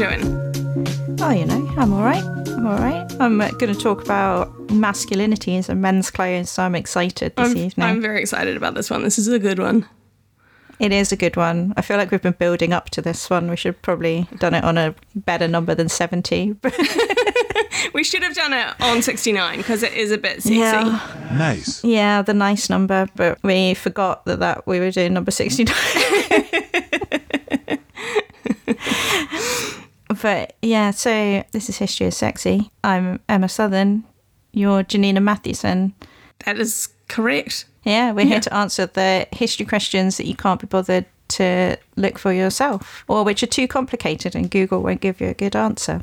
doing? Oh, you know, I'm all right. I'm all right. I'm uh, going to talk about masculinities and men's clothes, so I'm excited this I'm, evening. I'm very excited about this one. This is a good one. It is a good one. I feel like we've been building up to this one. We should probably done it on a better number than 70. We should have done it on 69 because it is a bit sexy. yeah. Nice. Yeah, the nice number, but we forgot that, that we were doing number 69. but yeah, so this is History is Sexy. I'm Emma Southern. You're Janina Mathewson. That is correct. Yeah, we're Yeah. here to answer the history questions that you can't be bothered to look for yourself, or which are too complicated and Google won't give you a good answer.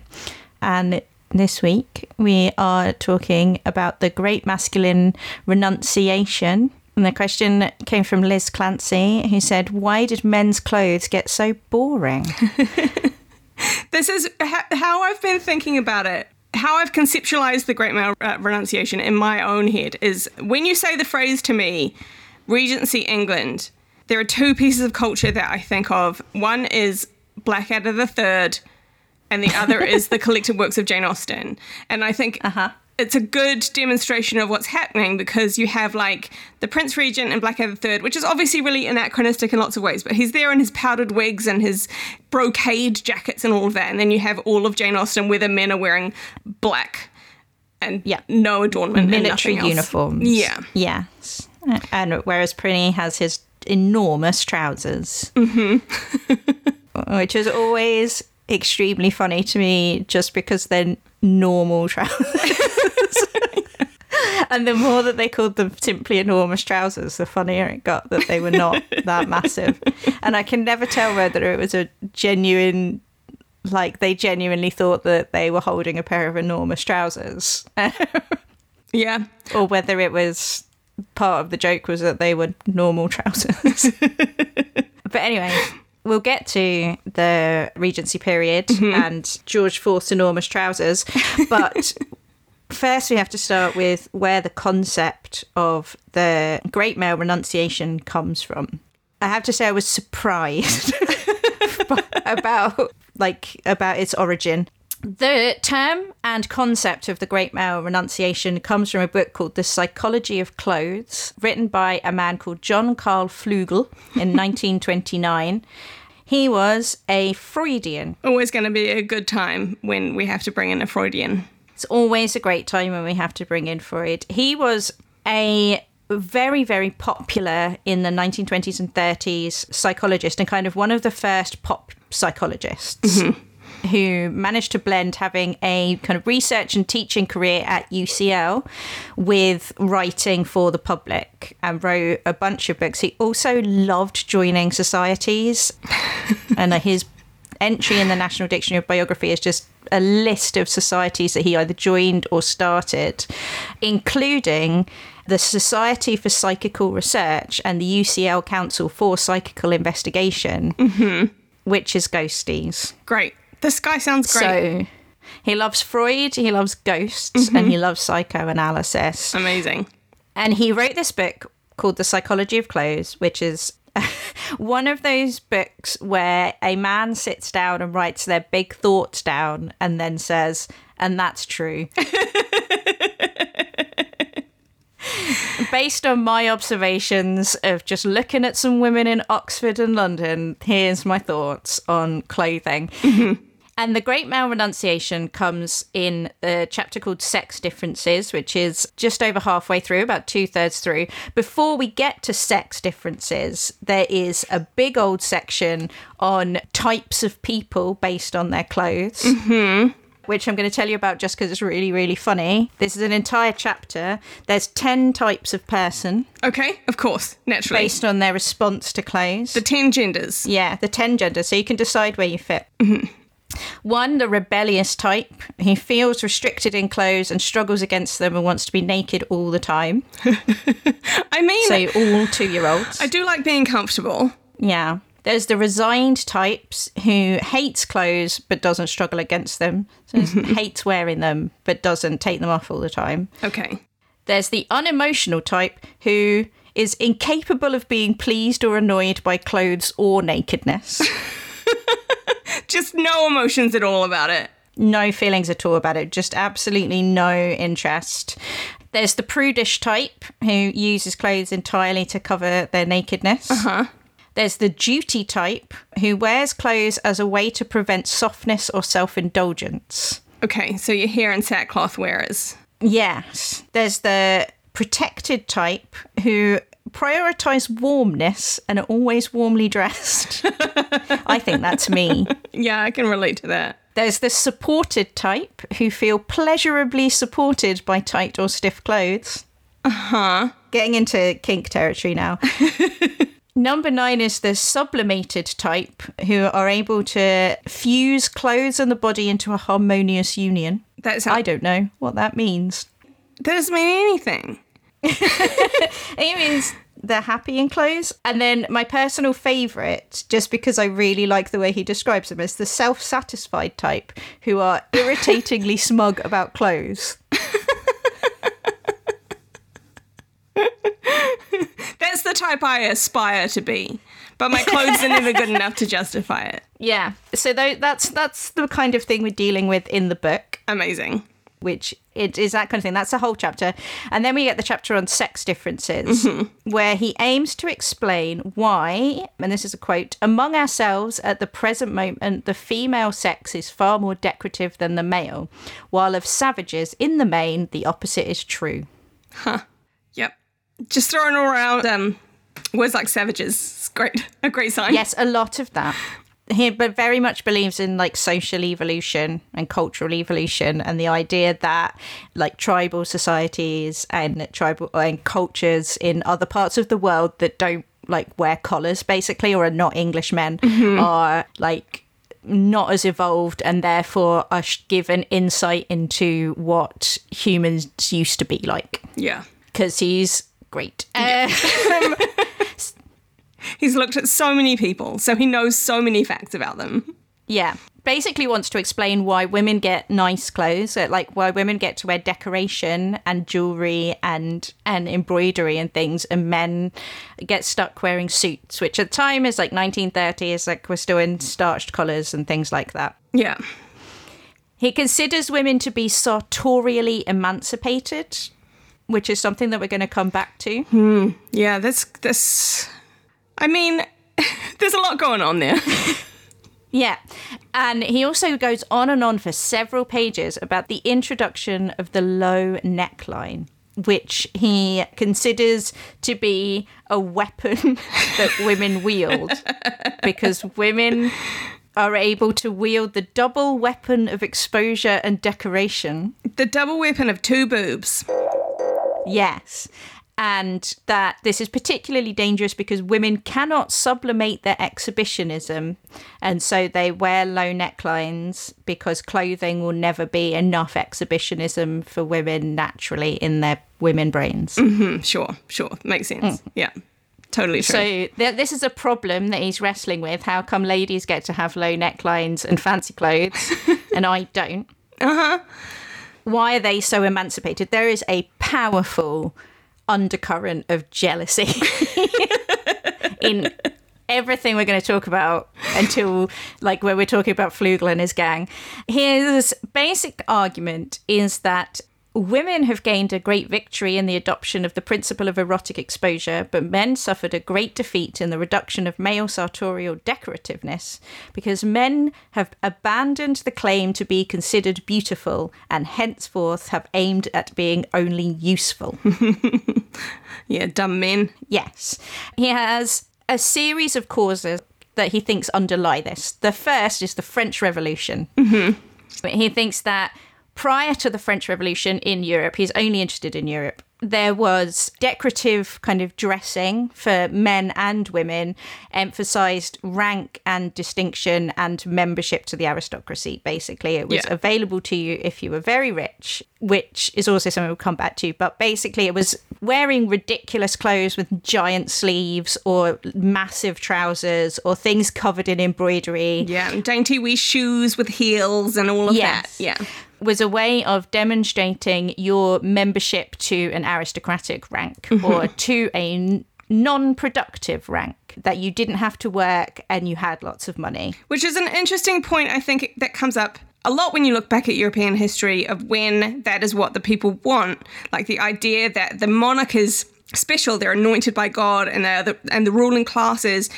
And this week we are talking about the great masculine renunciation. And the question came from Liz Clancy, who said, Why did men's clothes get so boring? This is ha- how I've been thinking about it. How I've conceptualized the Great Male uh, Renunciation in my own head is when you say the phrase to me, Regency England, there are two pieces of culture that I think of. One is Blackadder the Third, and the other is the collected works of Jane Austen. And I think Uh-huh. It's a good demonstration of what's happening because you have like the Prince Regent and Blackadder III, which is obviously really anachronistic in lots of ways, but he's there in his powdered wigs and his brocade jackets and all of that. And then you have all of Jane Austen where the men are wearing black and Yeah. no adornment. Military uniforms. Yeah. Yes. And whereas Prinny has his enormous trousers, mm-hmm. which is always extremely funny to me just because they're normal trousers. and the more that they called them simply enormous trousers, the funnier it got that they were not that massive. And I can never tell whether it was a genuine. Like they genuinely thought that they were holding a pair of enormous trousers, Yeah. or whether it was part of the joke was that they were normal trousers. but anyway, we'll get to the Regency period mm-hmm. and George Fourth's enormous trousers. But first, we have to start with where the concept of the Great Male Renunciation comes from. I have to say, I was surprised about like about its origin. The term and concept of the Great Male Renunciation comes from a book called The Psychology of Clothes, written by a man called John Carl Flugel in 1929. He was a Freudian. Always going to be a good time when we have to bring in a Freudian. It's always a great time when we have to bring in Freud. He was a very, very popular in the 1920s and 30s psychologist and kind of one of the first pop psychologists. Mm-hmm. Who managed to blend having a kind of research and teaching career at UCL with writing for the public and wrote a bunch of books. He also loved joining societies, and his entry in the National Dictionary of Biography is just a list of societies that he either joined or started, including the Society for Psychical Research and the UCL Council for Psychical Investigation, mm-hmm. which is ghosties. Great. This guy sounds great. So he loves Freud, he loves ghosts, and mm-hmm. he loves psychoanalysis. Amazing. And he wrote this book called The Psychology of Clothes, which is one of those books where a man sits down and writes their big thoughts down and then says, and that's true. Based on my observations of just looking at some women in Oxford and London, here's my thoughts on clothing. And the Great Male Renunciation comes in a chapter called Sex Differences, which is just over halfway through, about two thirds through. Before we get to sex differences, there is a big old section on types of people based on their clothes. Mm-hmm. Which I'm going to tell you about just because it's really, really funny. This is an entire chapter. There's 10 types of person Okay, of course, naturally. based on their response to clothes. the 10 genders. Yeah, the 10 genders, so you can decide where you fit. Mm-hmm. One, the rebellious type. He feels restricted in clothes and struggles against them and wants to be naked all the time. I mean, So, all two year olds. I do like being comfortable. Yeah. There's the resigned types who hates clothes but doesn't struggle against them. So hates wearing them but doesn't take them off all the time. Okay. There's the unemotional type who is incapable of being pleased or annoyed by clothes or nakedness. Just no emotions at all about it. no feelings at all about it, just absolutely no interest. There's the prudish type who uses clothes entirely to cover their nakedness. Uh-huh. There's the duty type who wears clothes as a way to prevent softness or self indulgence. Okay, so you're here in sackcloth wearers. Yes. There's the protected type who prioritize warmness and are always warmly dressed. I think that's me. Yeah, I can relate to that. There's the supported type who feel pleasurably supported by tight or stiff clothes. Uh huh. Getting into kink territory now. Number nine is the sublimated type who are able to fuse clothes and the body into a harmonious union. That's I don't know what that means. That doesn't mean anything. Means they're happy in clothes. And then my personal favourite, just because I really like the way he describes them, is the self satisfied type who are irritatingly smug about clothes. That's the type I aspire to be. But my clothes are never good enough to justify it. Yeah. So that's that's the kind of thing we're dealing with in the book. Amazing. Which it is that kind of thing. That's a whole chapter. And then we get the chapter on sex differences, where he aims to explain why, and this is a quote, among ourselves at the present moment, the female sex is far more decorative than the male, while of savages, in the main, the opposite is true. Huh. Yep. Just throwing around um, words like savages. It's great. A great sign. Yes, a lot of that. He but very much believes in like social evolution and cultural evolution and the idea that like tribal societies and tribal and cultures in other parts of the world that don't like wear collars basically or are not English men are like not as evolved and therefore are given insight into what humans used to be like Yeah. because he's great. Um, He's looked at so many people, so he knows so many facts about them. Yeah. Basically wants to explain why women get nice clothes, uh, like why women get to wear decoration and jewelry and and embroidery and things and men get stuck wearing suits, which at the time is like 1930s, like we're still in starched collars and things like that. Yeah. He considers women to be sartorially emancipated, which is something that we're going to come back to. Yeah, that's that's I mean, there's a lot going on there. Yeah. And he also goes on and on for several pages about the introduction of the low neckline, which he considers to be a weapon that women wield because women are able to wield the double weapon of exposure and decoration. the double weapon of two boobs. Yes. And that this is particularly dangerous because women cannot sublimate their exhibitionism. And so they wear low necklines because clothing will never be enough exhibitionism for women naturally in their women brains. Hmm, sure, sure. Makes sense. Yeah. Totally true. So th- this is a problem that he's wrestling with. How come ladies get to have low necklines and fancy clothes and I don't? Uh-huh. Why are they so emancipated? There is a powerful undercurrent of jealousy in everything we're going to talk about until like where we're talking about Flugel and his gang. His basic argument is that women have gained a great victory in the adoption of the principle of erotic exposure, but men suffered a great defeat in the reduction of male sartorial decorativeness because men have abandoned the claim to be considered beautiful and henceforth have aimed at being only useful. yeah, dumb men. Yes. He has a series of causes that he thinks underlie this. The first is the French Revolution. Mm-hmm. He thinks that prior to the French Revolution in Europe, he's only interested in Europe. There was decorative kind of dressing for men and women, emphasized rank and distinction and membership to the aristocracy. Basically, it was Yeah. available to you if you were very rich, which is also something we'll come back to. But basically, it was wearing ridiculous clothes with giant sleeves or massive trousers or things covered in embroidery. Yeah, dainty wee shoes with heels and all of Yes. that. Yeah. Was a way of demonstrating your membership to an aristocratic rank mm-hmm. or to a non productive rank, that you didn't have to work and you had lots of money. Which is an interesting point, I think, that comes up a lot when you look back at European history of when that is what the people want. Like the idea that the monarch is special, they're anointed by God, and they're the, and the ruling classes.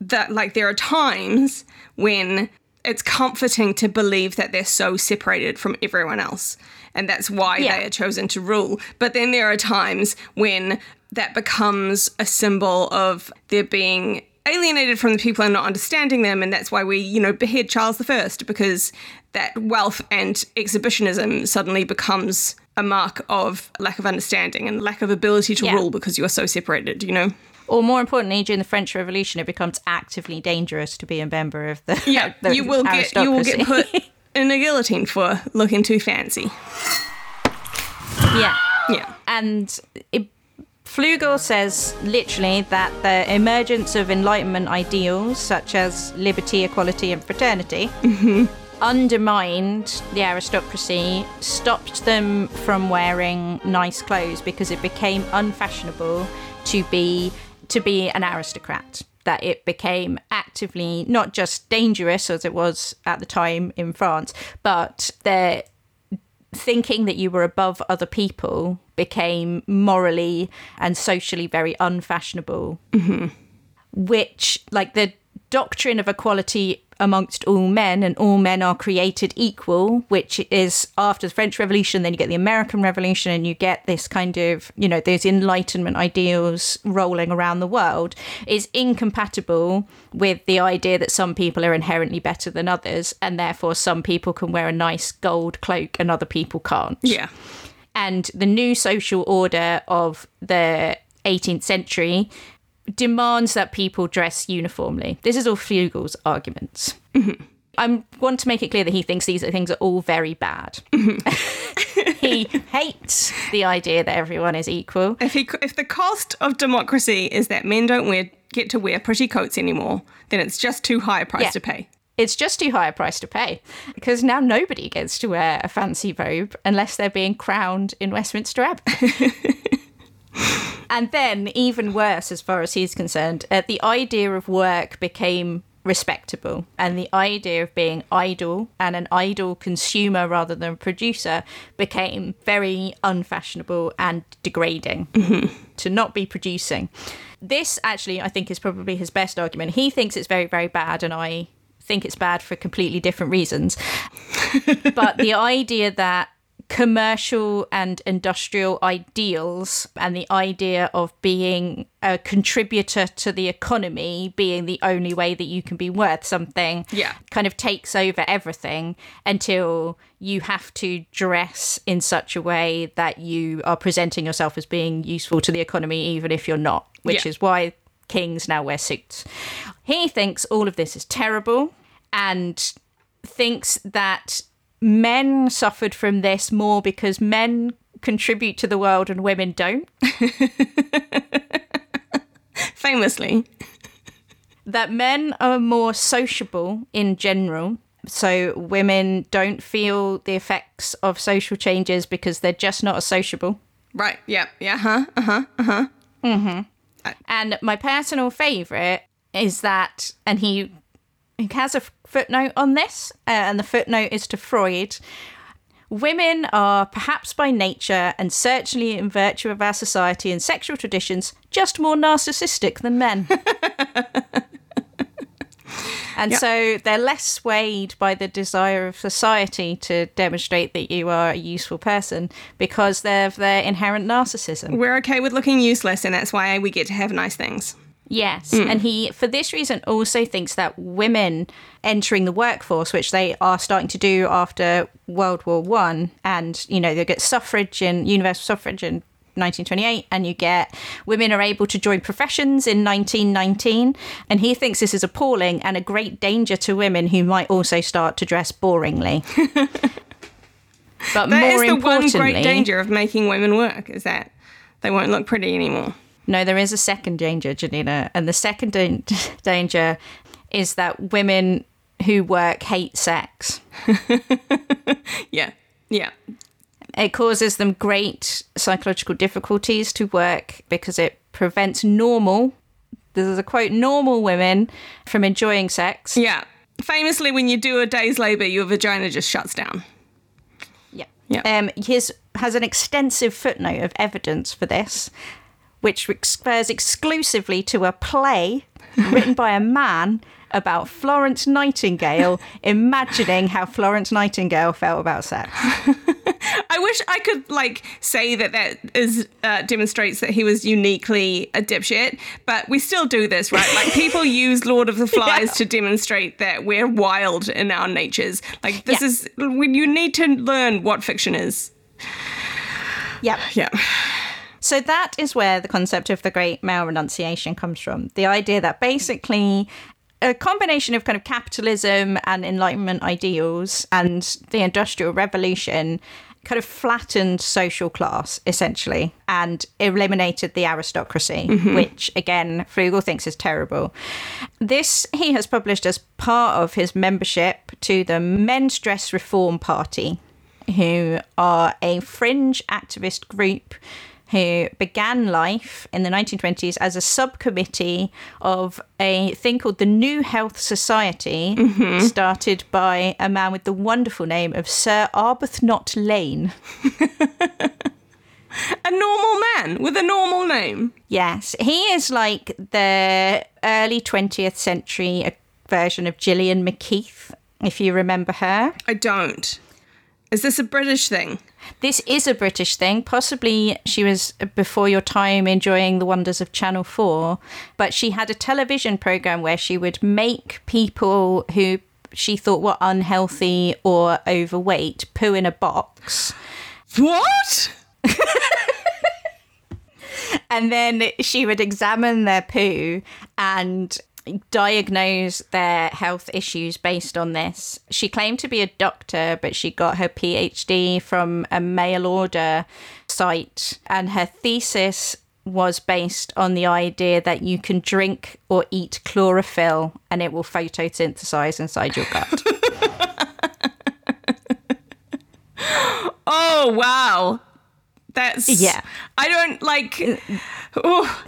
That like there are times when it's comforting to believe that they're so separated from everyone else, and that's why Yeah. they are chosen to rule. But then there are times when that becomes a symbol of their being alienated from the people and not understanding them and that's why we you know behead charles I because that wealth and exhibitionism suddenly becomes a mark of lack of understanding and lack of ability to Yeah. rule because you are so separated you know Or more importantly, during the French Revolution, it becomes actively dangerous to be a member of the yeah the you will get you will get put in a guillotine for looking too fancy. Yeah. yeah. And it, Flugel says literally that the emergence of Enlightenment ideals such as liberty, equality, and fraternity mm-hmm. undermined the aristocracy, stopped them from wearing nice clothes because it became unfashionable to be to be an aristocrat. That it became actively not just dangerous as it was at the time in France, but the thinking that you were above other people became morally and socially very unfashionable. Mm-hmm. Which, like the doctrine of equality amongst all men and all men are created equal, which is after the French Revolution, then you get the American Revolution and you get this kind of, you know, those Enlightenment ideals rolling around the world, is incompatible with the idea that some people are inherently better than others and therefore some people can wear a nice gold cloak and other people can't. Yeah. And the new social order of the 18th century demands that people dress uniformly. This is all Flugel's arguments. Mm-hmm. I want to make it clear that he thinks these things are all very bad. Mm-hmm. he hates the idea that everyone is equal. if he if the cost of democracy is that men don't wear get to wear pretty coats anymore then it's just too high a price Yeah. to pay It's just too high a price to pay because now nobody gets to wear a fancy robe unless they're being crowned in Westminster Abbey. and then, even worse, as far as he's concerned, uh, the idea of work became respectable. And the idea of being idle and an idle consumer rather than producer became very unfashionable and degrading to not be producing. This actually i think is probably his best argument. He thinks it's very very bad and i think it's bad for completely different reasons. But the idea that commercial and industrial ideals and the idea of being a contributor to the economy being the only way that you can be worth something Yeah. kind of takes over everything until you have to dress in such a way that you are presenting yourself as being useful to the economy even if you're not which Yeah. is why kings now wear suits he thinks all of this is terrible and thinks that men suffered from this more because men contribute to the world and women don't. famously that men are more sociable in general. So women don't feel the effects of social changes because they're just not as sociable. right yeah yeah huh uh-huh Uh Mhm. And my personal favourite is that, and he, he has a footnote on this, uh, and the footnote is to Freud. Women are, perhaps by nature and certainly in virtue of our society and sexual traditions, just more narcissistic than men. and so they're less swayed by the desire of society to demonstrate that you are a useful person because of their inherent narcissism. we're okay with looking useless and that's why we get to have nice things Yes, hmm. and he, for this reason, also thinks that women entering the workforce, which they are starting to do after World War One, and you know they get suffrage and universal suffrage in 1928, and you get women are able to join professions in 1919, and he thinks this is appalling and a great danger to women who might also start to dress boringly. but That is more the one great danger of making women work is that they won't look pretty anymore No, there is a second danger, Janina. And the second dan- danger is that women who work hate sex. Yeah. Yeah. It causes them great psychological difficulties to work because it prevents normal, this is a quote, normal women from enjoying sex. Yeah. Famously, when you do a day's labor, your vagina just shuts down. Yeah. Yeah. Um, his has an extensive footnote of evidence for this, which refers exclusively to a play written by a man about Florence Nightingale imagining how Florence Nightingale felt about sex. I wish I could like say that that is uh, demonstrates that he was uniquely a dipshit, but we still do this, right? Like people use Lord of the Flies Yeah. to demonstrate that we're wild in our natures. Like this Yeah. is when you need to learn what fiction is. Yep. Yeah. So that is where the concept of the great male renunciation comes from. The idea that basically a combination of kind of capitalism and enlightenment ideals and the industrial revolution kind of flattened social class essentially and eliminated the aristocracy mm-hmm. which again Flugel thinks is terrible this he has published as part of his membership to the men's dress reform party who are a fringe activist group who began life in the 1920s as a subcommittee of a thing called the New Health Society, started by a man with the wonderful name of Sir Arbuthnot Lane. A normal man with a normal name. Yes, he is like the early 20th century uh, version of Gillian McKeith, if you remember her. I don't. Is this a British thing? This is a British thing. Possibly she was uh, before your time enjoying the wonders of Channel 4, but she had a television program where she would make people who she thought were unhealthy or overweight poo in a box. What? And then she would examine their poo and diagnose their health issues based on this. She claimed to be a doctor, but she got her PhD from a mail order site, and her thesis was based on the idea that you can drink or eat chlorophyll and it will photosynthesize inside your gut. Oh wow. That's Yeah. I don't like oh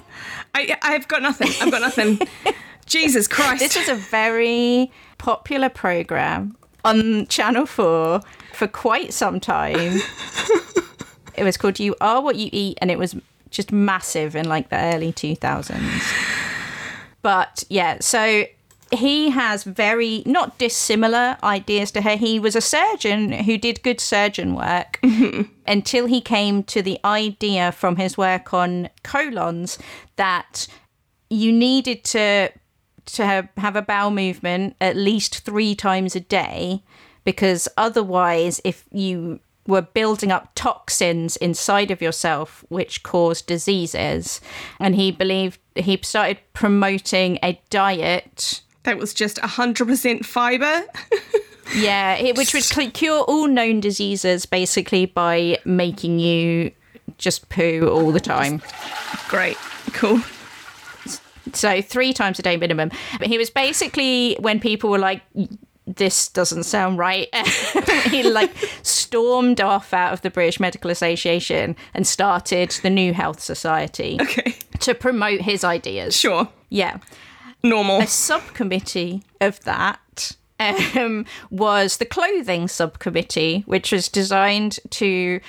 I I've got nothing. I've got nothing. Jesus Christ. this was a very popular program on Channel 4 for quite some time. it was called You Are What You Eat, and it was just massive in like the early 2000s. But yeah, so he has very not dissimilar ideas to her. He was a surgeon who did good surgeon work until he came to the idea from his work on colons that you needed to to have, have a bowel movement at least three times a day because otherwise if you were building up toxins inside of yourself which caused diseases and he believed he started promoting a diet that was just 100% fiber. yeah it, which would cure all known diseases basically by making you just poo all the time Great. Cool. So three times a day minimum. But he was basically when people were like, "This doesn't sound right," he like stormed off out of the British Medical Association and started the New Health Society Okay. to promote his ideas. Sure. Yeah, Normal. a subcommittee of that. Um, was the clothing subcommittee, which was designed to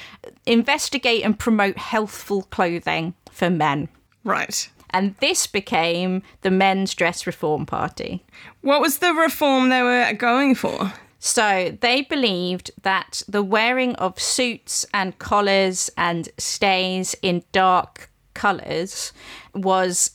investigate and promote healthful clothing for men. Right. And this became the Men's Dress Reform Party. What was the reform they were going for? So they believed that the wearing of suits and collars and stays in dark colours was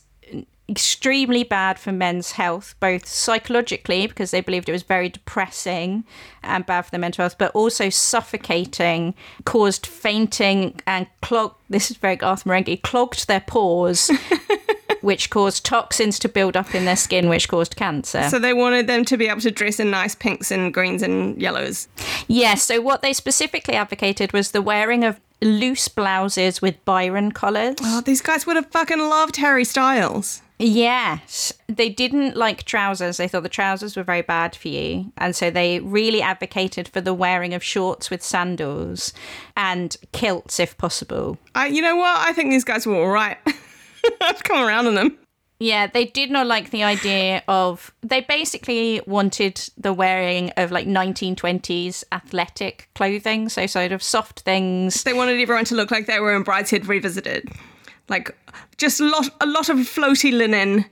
extremely bad for men's health, both psychologically, because they believed it was very depressing and bad for their mental health, but also suffocating, caused fainting and clogged, this is very Garth Marenghi, clogged their pores, which caused toxins to build up in their skin, which caused cancer. So they wanted them to be able to dress in nice pinks and greens and yellows. Yes, so what they specifically advocated was the wearing of loose blouses with Byron collars. Oh, these guys would have fucking loved Harry Styles. Yes, they didn't like trousers. They thought the trousers were very bad for you. And so they really advocated for the wearing of shorts with sandals and kilts if possible. I, you know what? I think these guys were all right. I've come around on them. Yeah, they did not like the idea of. They basically wanted the wearing of like 1920s athletic clothing, so sort of soft things. They wanted everyone to look like they were in Brideshead Revisited. Like, just a lot, a lot of floaty linen,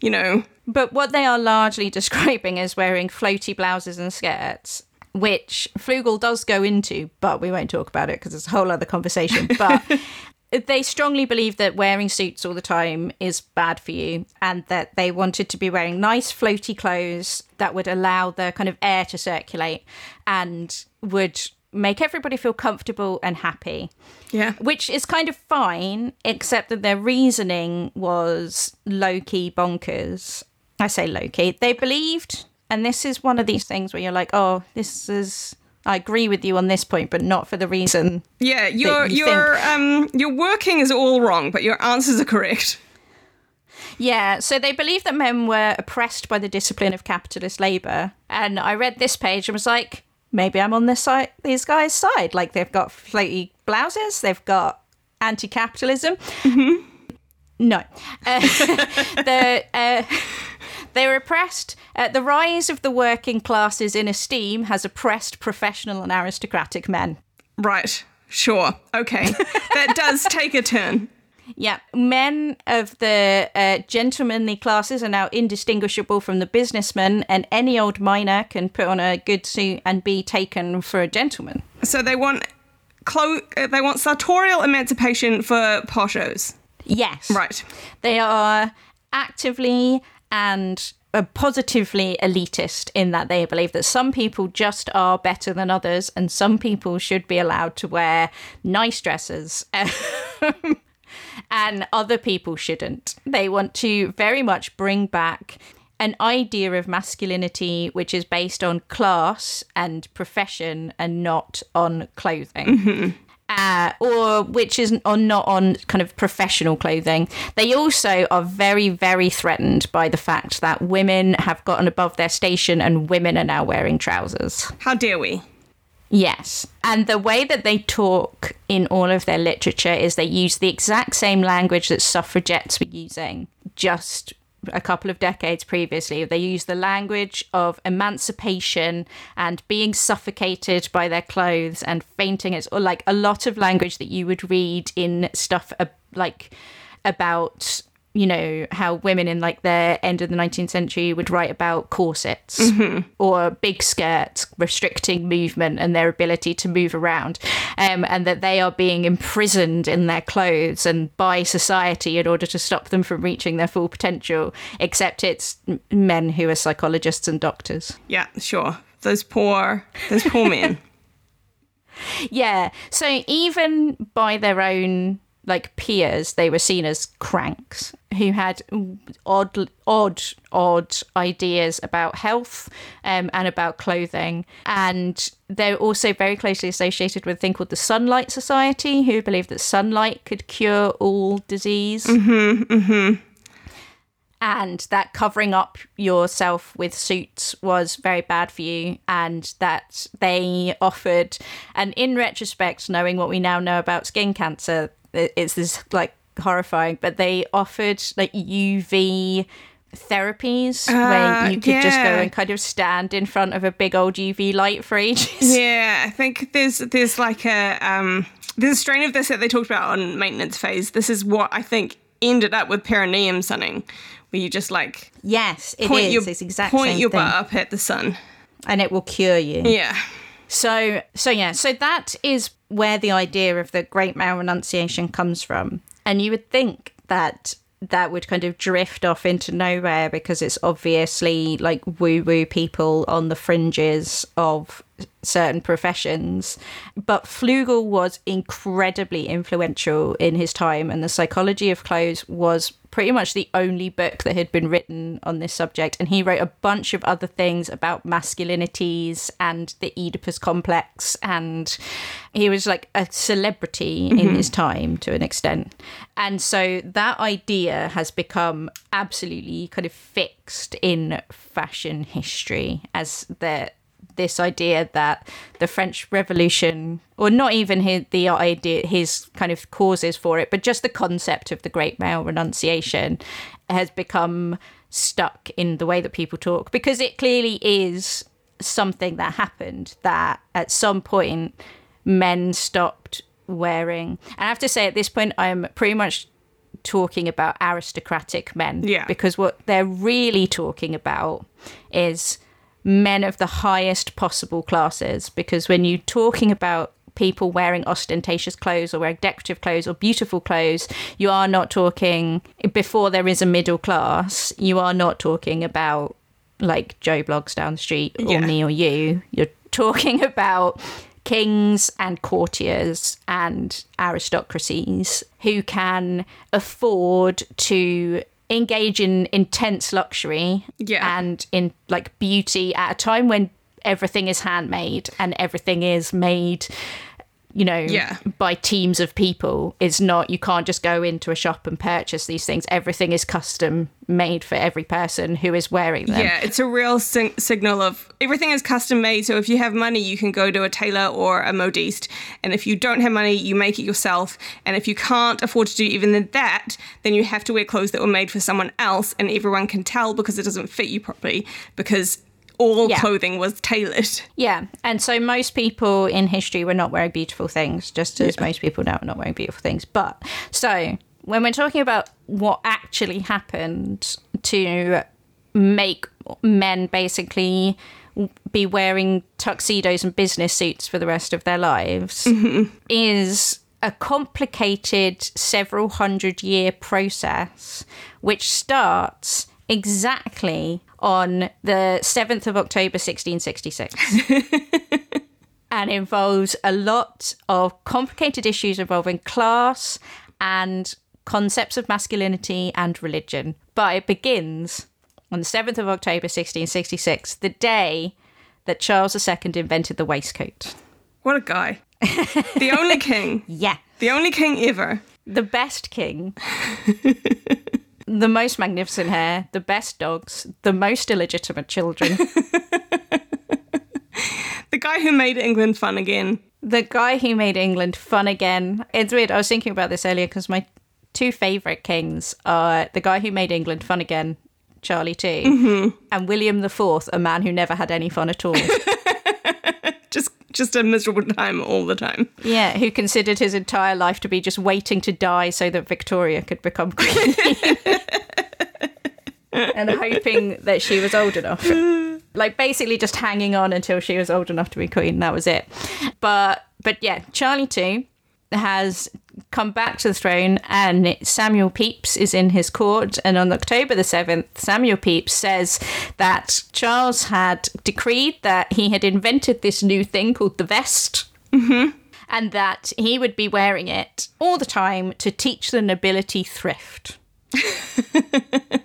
you know. But what they are largely describing is wearing floaty blouses and skirts, which Flugel does go into, but we won't talk about it because it's a whole other conversation. But they strongly believe that wearing suits all the time is bad for you and that they wanted to be wearing nice floaty clothes that would allow the kind of air to circulate and would make everybody feel comfortable and happy. Yeah. Which is kind of fine, except that their reasoning was low key bonkers. I say low key. They believed, and this is one of these things where you're like, oh, this is. I agree with you on this point, but not for the reason. Yeah, your you your um your working is all wrong, but your answers are correct. Yeah, so they believed that men were oppressed by the discipline of capitalist labour. And I read this page and was like, maybe I'm on this side, these guys' side. Like they've got floaty blouses, they've got anti-capitalism. No, uh, the uh, they were oppressed. Uh, the rise of the working classes in esteem has oppressed professional and aristocratic men. Right. Sure. Okay. that does take a turn. Yeah, men of the uh, gentlemanly classes are now indistinguishable from the businessmen, and any old miner can put on a good suit and be taken for a gentleman. So they want clo- uh, they want sartorial emancipation for poshos. Yes. Right. They are actively and uh, positively elitist in that they believe that some people just are better than others and some people should be allowed to wear nice dresses. and other people shouldn't. They want to very much bring back an idea of masculinity which is based on class and profession and not on clothing. Uh, or which is on not on kind of professional clothing. They also are very, very threatened by the fact that women have gotten above their station and women are now wearing trousers. How dare we? Yes. And the way that they talk in all of their literature is they use the exact same language that suffragettes were using just a couple of decades previously. They use the language of emancipation and being suffocated by their clothes and fainting. It's like a lot of language that you would read in stuff uh, like about you know how women in like the end of the 19th century would write about corsets or big skirts restricting movement and their ability to move around um, and that they are being imprisoned in their clothes and by society in order to stop them from reaching their full potential except it's men who are psychologists and doctors Yeah, sure. Those poor, those poor men. yeah so even by their own like peers they were seen as cranks who had odd odd odd ideas about health um, and about clothing. And they're also very closely associated with a thing called the sunlight society who believed that sunlight could cure all disease. And that covering up yourself with suits was very bad for you and that they offered and in retrospect knowing what we now know about skin cancer it's this like horrifying but they offered like uv therapies Uh, where you could just go and kind of stand in front of a big old uv light for ages Yeah, I think there's there's like a um there's a strain of this that they talked about on maintenance phase. This is what I think ended up with perineum sunning, where you just like yes it point is your it's point your thing. butt up at the sun. and it will cure you Yeah. So, so yeah, so that is where the idea of the great male renunciation comes from. And you would think that that would kind of drift off into nowhere because it's obviously like woo woo people on the fringes of certain professions. But Flugel was incredibly influential in his time, and the psychology of clothes was pretty much the only book that had been written on this subject. And he wrote a bunch of other things about masculinities and the Oedipus complex. And he was like a celebrity in mm-hmm. his time to an extent. And so that idea has become absolutely kind of fixed in fashion history as the this idea that the French Revolution, or not even his, the idea, his kind of causes for it, but just the concept of the Great Male Renunciation has become stuck in the way that people talk because it clearly is something that happened that at some point men stopped wearing. And I have to say, at this point, I'm pretty much talking about aristocratic men. Yeah. Because what they're really talking about is men of the highest possible classes. Because when you're talking about people wearing ostentatious clothes or wearing decorative clothes or beautiful clothes, you are not talking before there is a middle class, you are not talking about like Joe Bloggs down the street or Yeah. me or you. You're talking about kings and courtiers and aristocracies who can afford to engage in intense luxury Yeah. and in like beauty at a time when everything is handmade and everything is made you know Yeah. by teams of people is not you can't just go into a shop and purchase these things everything is custom made for every person who is wearing them Yeah, it's a real sing- signal of everything is custom made. So if you have money, you can go to a tailor or a modiste. And if you don't have money, you make it yourself. And if you can't afford to do even that, then you have to wear clothes that were made for someone else. And everyone can tell because it doesn't fit you properly because all Yeah. clothing was tailored. Yeah, and so most people in history were not wearing beautiful things, just as most people now are not wearing beautiful things. But so when we're talking about what actually happened to make men basically be wearing tuxedos and business suits for the rest of their lives, mm-hmm. is a complicated several hundred year process which starts exactly on the 7th of October 1666 and involves a lot of complicated issues involving class and concepts of masculinity and religion. But it begins on the 7th of October 1666, the day that Charles II invented the waistcoat. What a guy. the only king. Yeah. The only king ever. the best king, the most magnificent hair, the best dogs, the most illegitimate children, The guy who made England fun again. the guy who made England fun again. It's weird. I was thinking about this earlier because my two favorite kings are the guy who made England fun again, Charlie II, mm-hmm. and William the Fourth, a man who never had any fun at all. Just a miserable time all the time. yeah, who considered his entire life to be just waiting to die so that Victoria could become queen. and hoping that she was old enough. Like basically just hanging on until she was old enough to be queen. That was it. But but yeah, Charlie II has come back to the throne and Samuel Pepys is in his court and on October the 7th Samuel Pepys says that Charles had decreed that he had invented this new thing called the vest mm-hmm. and that he would be wearing it all the time to teach the nobility thrift.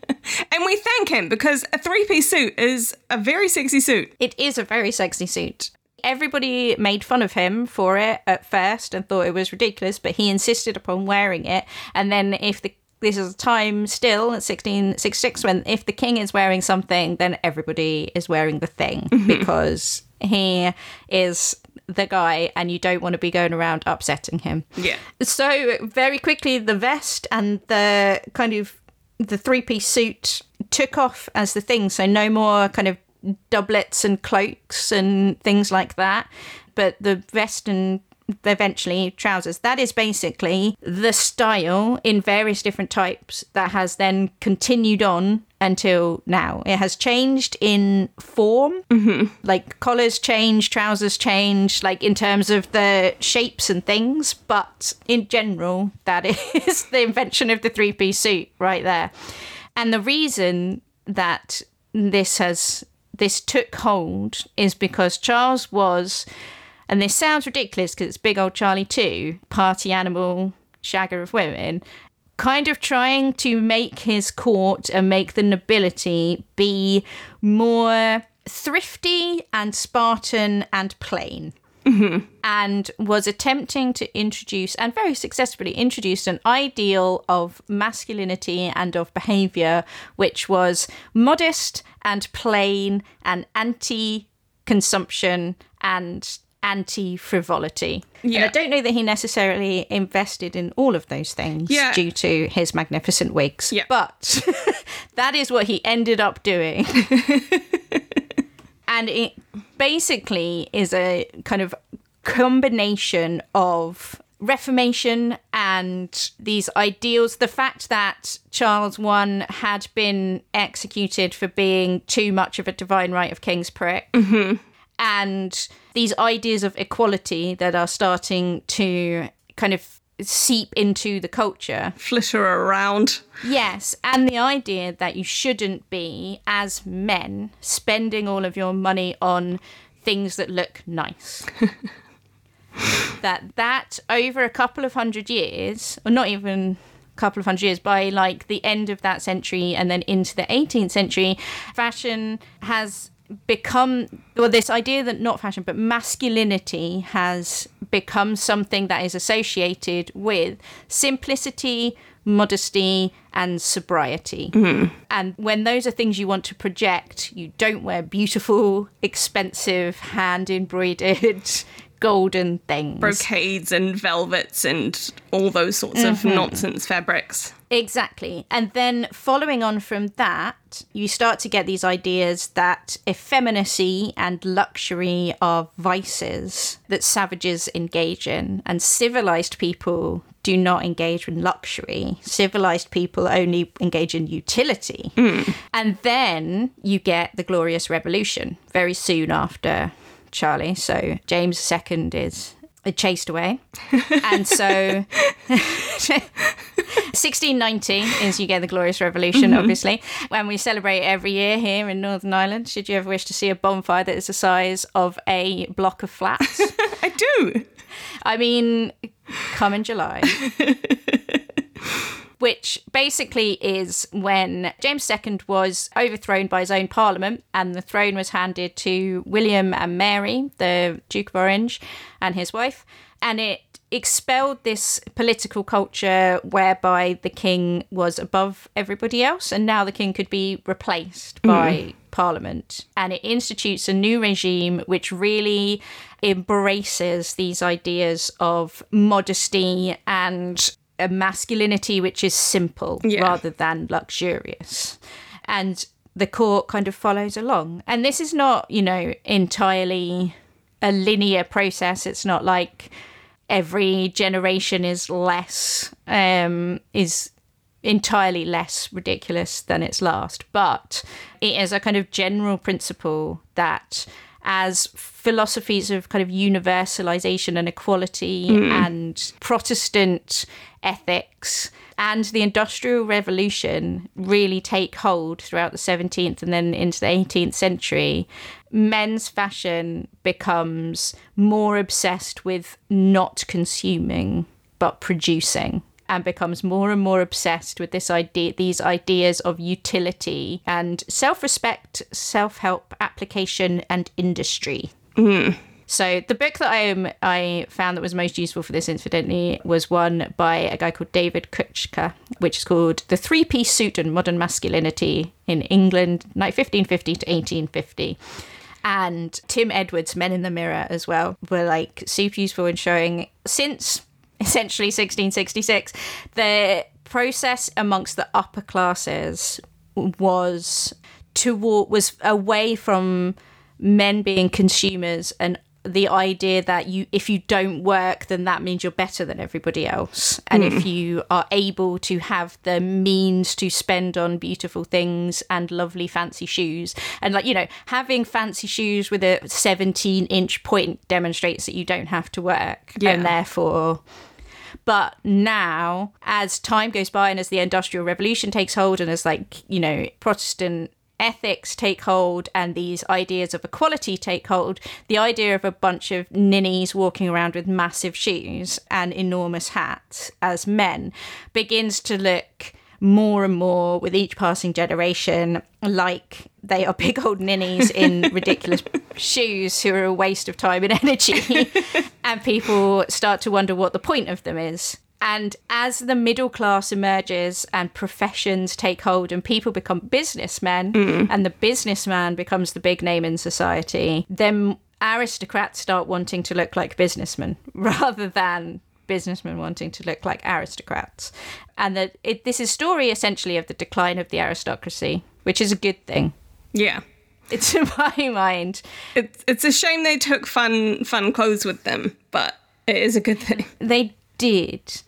And we thank him because a three piece suit is a very sexy suit. It is a very sexy suit. Everybody made fun of him for it at first and thought it was ridiculous, but he insisted upon wearing it. And then, if the this is a time still at 1666 when if the king is wearing something, then everybody is wearing the thing mhm. because he is the guy and you don't want to be going around upsetting him. Yeah. So very quickly, the vest and the kind of the three piece suit took off as the thing. So no more kind of doublets and cloaks and things like that. But the vest and eventually trousers. That is basically the style in various different types that has then continued on until now. It has changed in form, mm-hmm. like collars change, trousers change, like in terms of the shapes and things, but in general, that is the invention of the three piece suit right there. And the reason that this has this took hold is because Charles was and this sounds ridiculous because it's big old Charlie II, party animal, shagger of women. kind of trying to make his court and make the nobility be more thrifty and Spartan and plain. And was attempting to introduce, and very successfully introduced, an ideal of masculinity and of behavior, which was modest and plain and anti consumption and anti frivolity. And Yeah. I don't know that he necessarily invested in all of those things Yeah. due to his magnificent wigs. Yeah. But that is what he ended up doing. and it basically is a kind of combination of reformation and these ideals. The fact that charles i had been executed for being too much of a divine right of king's prick. Mm-hmm. And these ideas of equality that are starting to kind of seep into the culture Flitter around. Yes, and the idea that you shouldn't be, as men, spending all of your money on things that look nice. that that over a couple of hundred years, or not even a couple of hundred years, by like the end of that century and then into the 18th century, fashion has become well this idea that not fashion but masculinity has become something that is associated with simplicity modesty and sobriety. Mm-hmm. And when those are things you want to project you don't wear beautiful expensive hand embroidered golden things Brocades and velvets and all those sorts of mm-hmm. nonsense fabrics. Exactly. And then following on from that, you start to get these ideas that effeminacy and luxury are vices that savages engage in, and civilized people do not engage in luxury. Civilized people only engage in utility. Mm. And then you get the Glorious Revolution very soon after Charlie. So James II is uh, chased away. and so 1690 is you get the Glorious Revolution, mm-hmm. obviously, when we celebrate every year here in Northern Ireland. Should you ever wish to see a bonfire that is the size of a block of flats? I do. I mean, come in July. Which basically is when James II was overthrown by his own parliament and the throne was handed to William and Mary, the Duke of Orange, and his wife. And it expelled this political culture whereby the king was above everybody else and now the king could be replaced mm. by parliament and it institutes a new regime which really embraces these ideas of modesty and a masculinity which is simple Yeah. rather than luxurious. And the court kind of follows along. And this is not you know entirely a linear process. It's not like every generation is less um is entirely less ridiculous than its last. But it is a kind of general principle that as philosophies of kind of universalization and equality and protestant ethics and the industrial revolution really take hold throughout the 17th and then into the 18th century men's fashion becomes more obsessed with not consuming but producing and becomes more and more obsessed with this idea these ideas of utility and self-respect self-help application and industry mm-hmm. So the book that I I found that was most useful for this, incidentally, was one by a guy called David Kuchta, which is called "The Three Piece Suit and Modern Masculinity in England, like 1550 to 1850." And Tim Edwards' Men in the Mirror as well were like super useful in showing since essentially 1666 the process amongst the upper classes was toward was away from men being consumers and the idea that you if you don't work then that means you're better than everybody else. And if hmm. you are able to have the means to spend on beautiful things and lovely fancy shoes. And like you know having fancy shoes with a 17 inch point demonstrates that you don't have to work Yeah. and therefore but now, as time goes by and as the Industrial Revolution takes hold, and as like, you know, Protestant ethics take hold and these ideas of equality take hold, the idea of a bunch of ninnies walking around with massive shoes and enormous hats as men begins to look more and more with each passing generation like they are big old ninnies in ridiculous shoes who are a waste of time and energy. and people start to wonder what the point of them is. And as the middle class emerges and professions take hold and people become businessmen Mm. and the businessman becomes the big name in society, then aristocrats start wanting to look like businessmen rather than businessmen wanting to look like aristocrats. And that it, this is story essentially of the decline of the aristocracy, which is a good thing. Yeah. It's in my mind. It's it's a shame they took fun fun clothes with them, but it is a good thing. They did.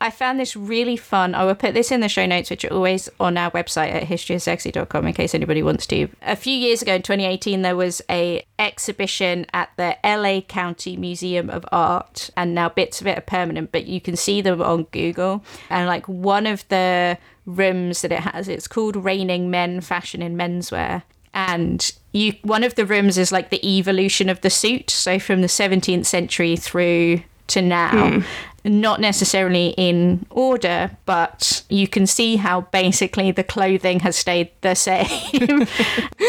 I found this really fun. I will put this in the show notes, which are always on our website at historyofsexy.com in case anybody wants to. A few years ago in 2018, there was a exhibition at the LA County Museum of Art, and now bits of it are permanent, but you can see them on Google. And like one of the rooms that it has, it's called Reigning Men Fashion in Menswear. And you one of the rooms is like the evolution of the suit. So from the 17th century through to now. Hmm. Not necessarily in order, but you can see how basically the clothing has stayed the same.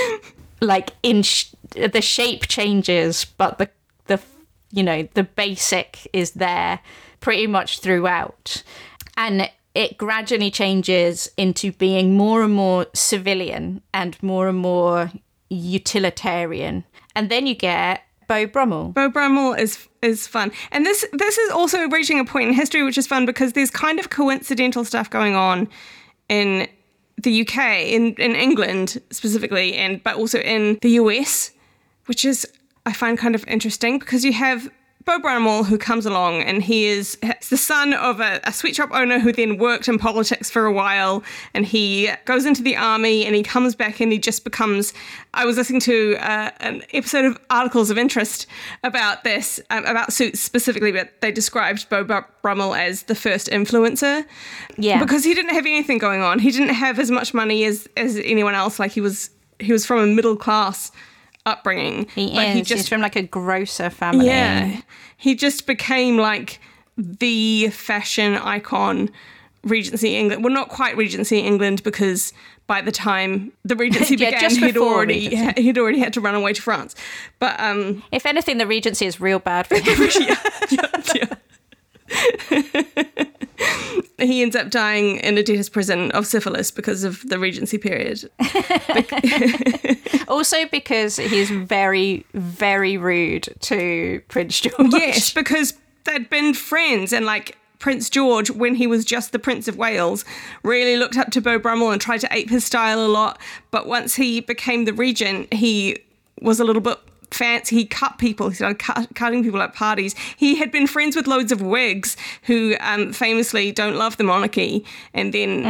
like in sh- the shape changes, but the the you know the basic is there pretty much throughout, and it gradually changes into being more and more civilian and more and more utilitarian, and then you get Beau Brummell. Beau Brummell is is fun, and this this is also reaching a point in history which is fun because there's kind of coincidental stuff going on in the UK, in in England specifically, and but also in the US, which is I find kind of interesting because you have Beau Brummell who comes along and he is the son of a, a sweet shop owner who then worked in politics for a while and he goes into the army and he comes back and he just becomes I was listening to uh, an episode of Articles of Interest about this um, about suits specifically but they described Br- Brummell as the first influencer. Yeah. because he didn't have anything going on. He didn't have as much money as as anyone else. Like he was he was from a middle class upbringing He but is. he He's just from like a grocer family. yeah. He just became like the fashion icon Regency England. Well, not quite Regency England because by the time the Regency Yeah, began, he'd already Regency. he'd already had to run away to France. But um, If anything, the Regency is real bad for him. he ends up dying in a debtor's prison of syphilis because of the Regency period. also because he's very, very rude to Prince George. Yes, because they'd been friends and like Prince George, when he was just the Prince of Wales, really looked up to Beau Brummell and tried to ape his style a lot. But once he became the regent, he was a little bit fancy. He cut people. He started cut, cutting people at parties. He had been friends with loads of Whigs who um, famously don't love the monarchy. And then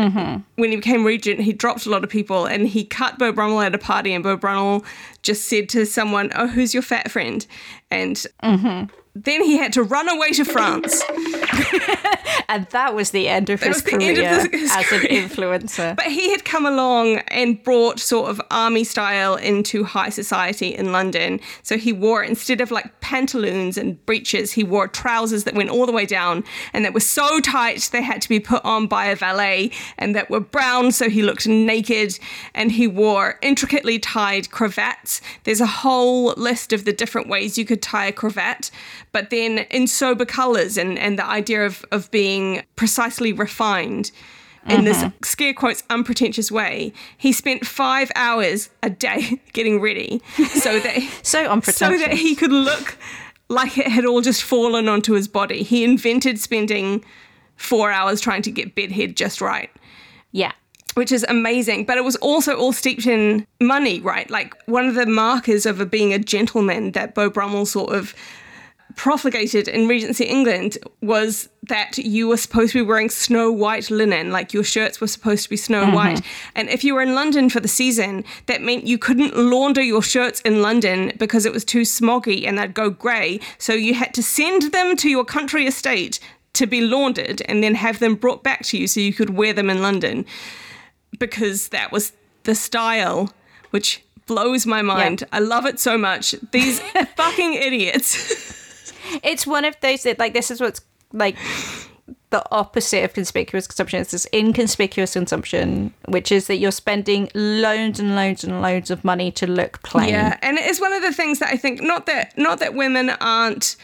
when he became regent, he dropped a lot of people and he cut Beau Brummell at a party. And Beau Brummell just said to someone, "Oh, who's your fat friend?" And then he had to run away to France. And that was the end of his career of his as an influencer. But he had come along and brought sort of army style into high society in London. So he wore, instead of like pantaloons and breeches, he wore trousers that went all the way down and that were so tight they had to be put on by a valet and that were brown so he looked naked. And he wore intricately tied cravats. There's a whole list of the different ways you could tie a cravat, but then in sober colors and, and the idea of, of being precisely refined in this mm-hmm. scare quotes unpretentious way. He spent five hours a day getting ready so that So unpretentious so that he could look like it had all just fallen onto his body. He invented spending four hours trying to get bedhead just right. yeah. Which is amazing, but it was also all steeped in money, right? Like one of the markers of a, being a gentleman that Beau Brummell sort of profligated in Regency England was that you were supposed to be wearing snow white linen, like your shirts were supposed to be snow mm-hmm. white. And if you were in London for the season, that meant you couldn't launder your shirts in London because it was too smoggy and they'd go grey. So you had to send them to your country estate to be laundered and then have them brought back to you so you could wear them in London because that was the style, which blows my mind. Yeah. I love it so much. These fucking idiots. it's one of those that like this is what's like the opposite of conspicuous consumption. It's this inconspicuous consumption, which is that you're spending loads and loads and loads of money to look plain. Yeah, and it's one of the things that I think not that not that women aren't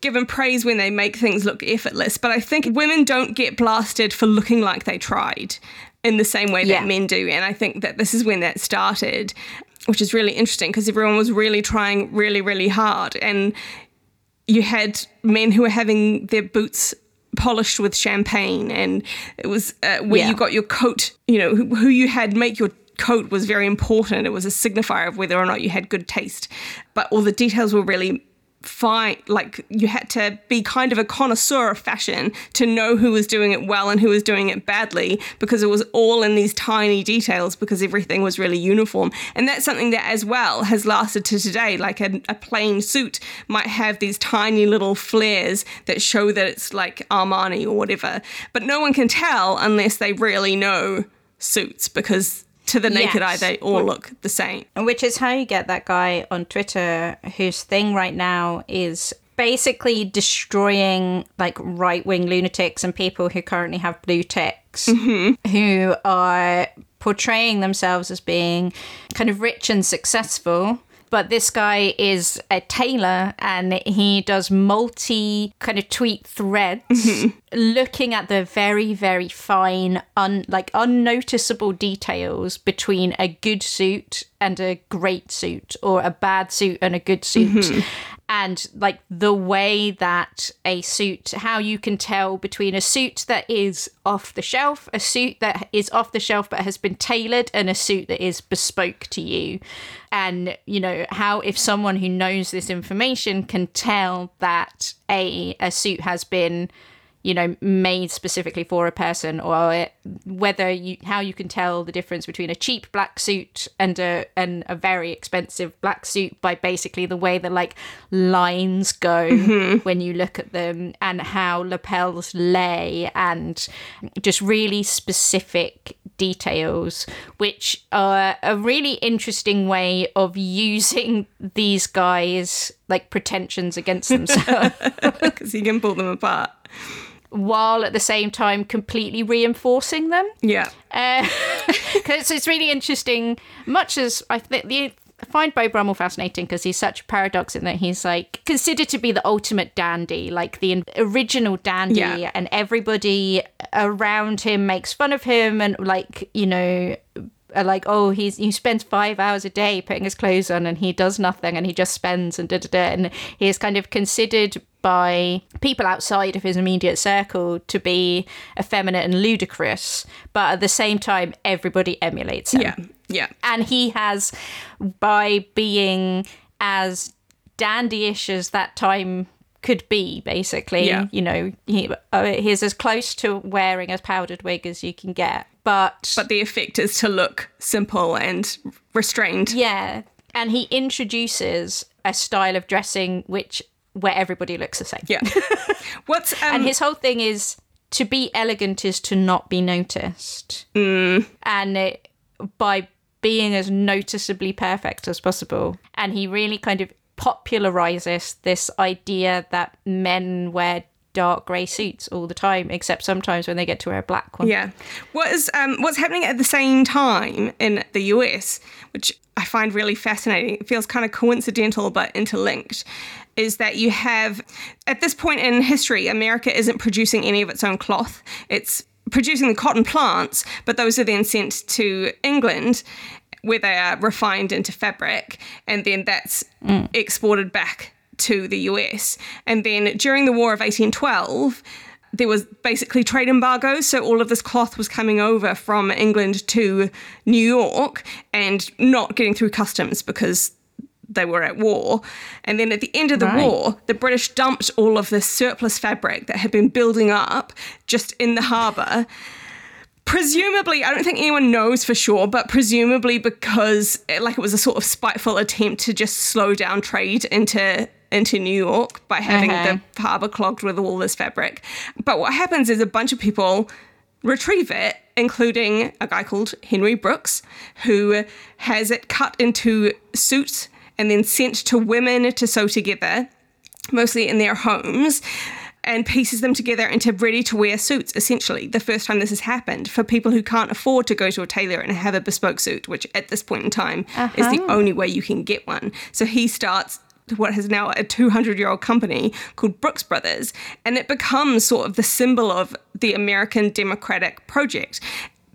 given praise when they make things look effortless, but I think women don't get blasted for looking like they tried in the same way that yeah. men do. And I think that this is when that started, which is really interesting because everyone was really trying really, really hard. And you had men who were having their boots polished with champagne and it was uh, where yeah. you got your coat you know who, who you had make your coat was very important it was a signifier of whether or not you had good taste but all the details were really fine like you had to be kind of a connoisseur of fashion to know who was doing it well and who was doing it badly because it was all in these tiny details because everything was really uniform. And that's something that as well has lasted to today like a, a plain suit might have these tiny little flares that show that it's like armani or whatever. But no one can tell unless they really know suits because to the naked yes. eye, they all look the same. Which is how you get that guy on Twitter whose thing right now is basically destroying like right wing lunatics and people who currently have blue ticks mm-hmm. who are portraying themselves as being kind of rich and successful but this guy is a tailor and he does multi kind of tweet threads mm-hmm. looking at the very very fine un like unnoticeable details between a good suit and a great suit or a bad suit and a good suit mm-hmm and like the way that a suit how you can tell between a suit that is off the shelf a suit that is off the shelf but has been tailored and a suit that is bespoke to you. And you know how if someone who knows this information can tell that a a suit has been you know made specifically for a person or whether you how you can tell the difference between a cheap black suit and a and a very expensive black suit by basically the way the like lines go mm-hmm. when you look at them and how lapels lay and just really specific details which are a really interesting way of using these guys like pretensions against themselves because you can pull them apart while at the same time completely reinforcing them. Yeah. Because uh, it's really interesting, much as I think the I find Beau Brummell fascinating because he's such a paradox in that he's like considered to be the ultimate dandy, like the original dandy, yeah. and everybody around him makes fun of him and like you know like, oh, he's he spends five hours a day putting his clothes on and he does nothing and he just spends and da da da. And he is kind of considered by people outside of his immediate circle to be effeminate and ludicrous, but at the same time, everybody emulates him. Yeah, yeah. And he has, by being as dandyish as that time could be basically yeah. you know he, uh, he's as close to wearing a powdered wig as you can get but but the effect is to look simple and restrained yeah and he introduces a style of dressing which where everybody looks the same yeah what's um, and his whole thing is to be elegant is to not be noticed mm. and it, by being as noticeably perfect as possible and he really kind of popularizes this idea that men wear dark grey suits all the time, except sometimes when they get to wear a black one. Yeah. What is um, what's happening at the same time in the US, which I find really fascinating, it feels kind of coincidental but interlinked, is that you have at this point in history, America isn't producing any of its own cloth. It's producing the cotton plants, but those are then sent to England where they are refined into fabric, and then that's mm. exported back to the US. And then during the War of 1812, there was basically trade embargoes, so all of this cloth was coming over from England to New York and not getting through customs because they were at war. And then at the end of the right. war, the British dumped all of this surplus fabric that had been building up just in the harbour presumably i don't think anyone knows for sure but presumably because it, like it was a sort of spiteful attempt to just slow down trade into into new york by having uh-huh. the harbor clogged with all this fabric but what happens is a bunch of people retrieve it including a guy called Henry Brooks, who has it cut into suits and then sent to women to sew together, mostly in their homes and pieces them together into ready to wear suits, essentially. The first time this has happened for people who can't afford to go to a tailor and have a bespoke suit, which at this point in time is the uh-huh. only way you can get one. So he starts what is now a 200 year old company called Brooks Brothers, and it becomes sort of the symbol of the American democratic project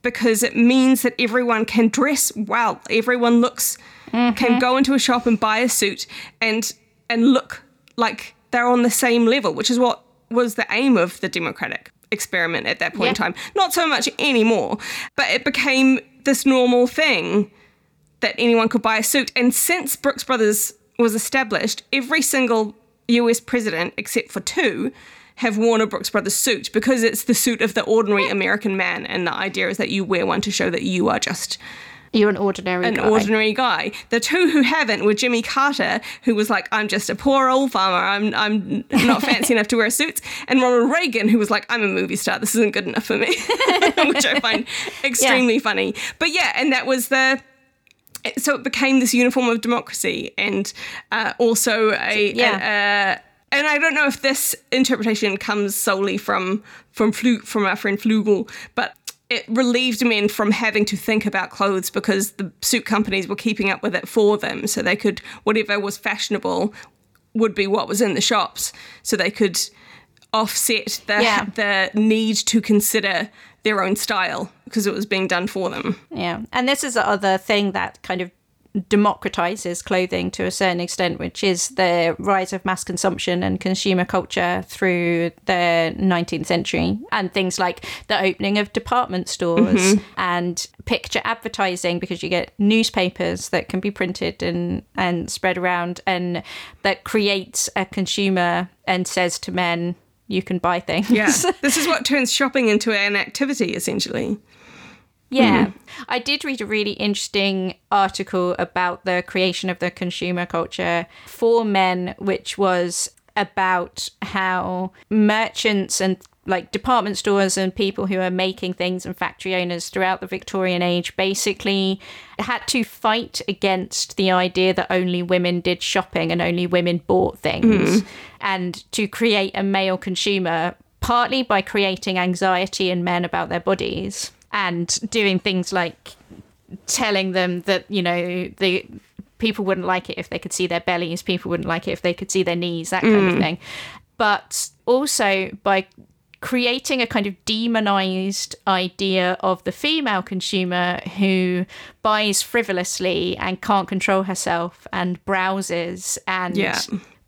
because it means that everyone can dress well, everyone looks, can mm-hmm. go into a shop and buy a suit and and look like they're on the same level, which is what was the aim of the democratic experiment at that point in time. Not so much anymore, but it became this normal thing that anyone could buy a suit. And since Brooks Brothers was established, every single US president, except for two, have worn a Brooks Brothers suit because it's the suit of the ordinary American man. And the idea is that you wear one to show that you are just You're an ordinary an guy. ordinary guy. The two who haven't were Jimmy Carter, who was like, I'm just a poor old farmer. I'm I'm not fancy enough to wear suits. And Ronald Reagan, who was like, I'm a movie star. This isn't good enough for me, which I find extremely funny. But yeah, and that was the. So it became this uniform of democracy, and uh, also a, Yeah. a- and I don't know if this interpretation comes solely from from Flu- from our friend Flugel, but it relieved men from having to think about clothes because the suit companies were keeping up with it for them, so they could whatever was fashionable would be what was in the shops, so they could offset the Yeah. the need to consider their own style because it was being done for them. Yeah. And this is the other thing that kind of democratizes clothing to a certain extent, which is the rise of mass consumption and consumer culture through the 19th century, and things like the opening of department stores mm-hmm. and picture advertising, because you get newspapers that can be printed and, and spread around, and that creates a consumer and says to men, you can buy things. Yeah, this is what turns shopping into an activity essentially. Yeah. Mm-hmm. I did read a really interesting article about the creation of the consumer culture for men, which was about how merchants and like department stores and people who are making things and factory owners throughout the Victorian age basically had to fight against the idea that only women did shopping and only women bought things. Mm-hmm. And to create a male consumer partly by creating anxiety in men about their bodies and doing things like telling them that you know the people wouldn't like it if they could see their bellies people wouldn't like it if they could see their knees that kind of mm. thing but also by creating a kind of demonized idea of the female consumer who buys frivolously and can't control herself and browses and Yeah.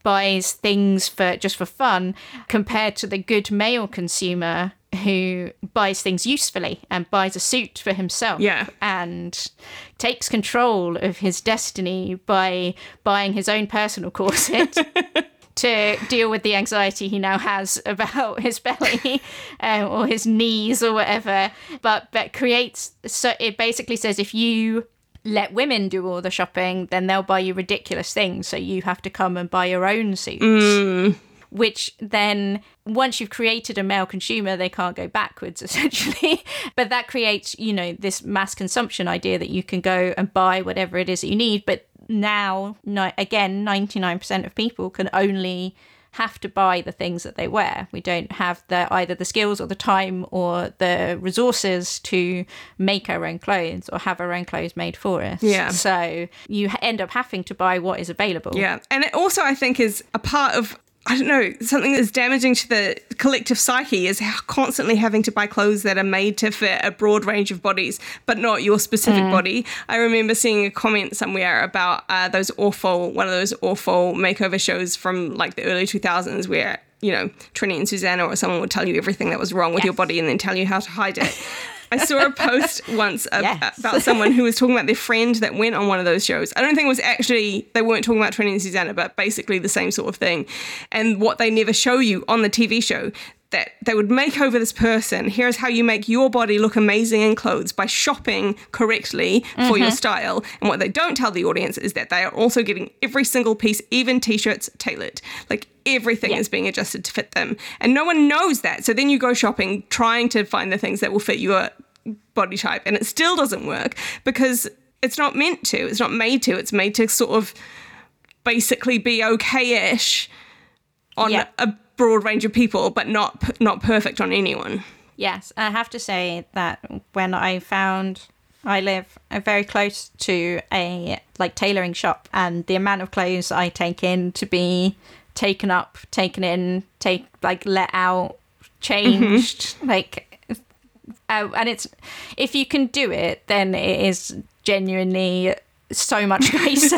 buys things for just for fun compared to the good male consumer who buys things usefully and buys a suit for himself Yeah. and takes control of his destiny by buying his own personal corset to deal with the anxiety he now has about his belly um, or his knees or whatever. But but creates so it basically says if you let women do all the shopping then they'll buy you ridiculous things. So you have to come and buy your own suits which then once you've created a male consumer they can't go backwards essentially. But that creates you know this mass consumption idea that you can go and buy whatever it is that you need. But now no, again 99% of people can only have to buy the things that they wear. We don't have the either the skills or the time or the resources to make our own clothes or have our own clothes made for us. Yeah. so you end up having to buy what is available. Yeah. And it also, I think, is a part of, I don't know, something that's damaging to the collective psyche is how constantly having to buy clothes that are made to fit a broad range of bodies, but not your specific body. I remember seeing a comment somewhere about uh, those awful, one of those awful makeover shows from like the early 2000s where, you know, Trinny and Susannah or someone would tell you everything that was wrong with your body and then tell you how to hide it. I saw a post once ab- Yes. about someone who was talking about their friend that went on one of those shows. I don't think it was actually, they weren't talking about Trinny and Susannah, but basically the same sort of thing. And what they never show you on the TV show, that they would make over this person. Here's how you make your body look amazing in clothes by shopping correctly for Mm-hmm. your style. And what they don't tell the audience is that they are also getting every single piece, even t shirts, tailored. Like everything Yeah. is being adjusted to fit them. And no one knows that. So then you go shopping trying to find the things that will fit your body type and it still doesn't work because it's not meant to. It's not made to. It's made to sort of basically be okay-ish on Yeah. a broad range of people, but not not perfect on anyone. Yes, I have to say that when I found I live uh, very close to a like tailoring shop, and the amount of clothes I take in to be taken up, taken in, take like let out, changed, like, uh, and it's if you can do it, then it is genuinely so much nicer.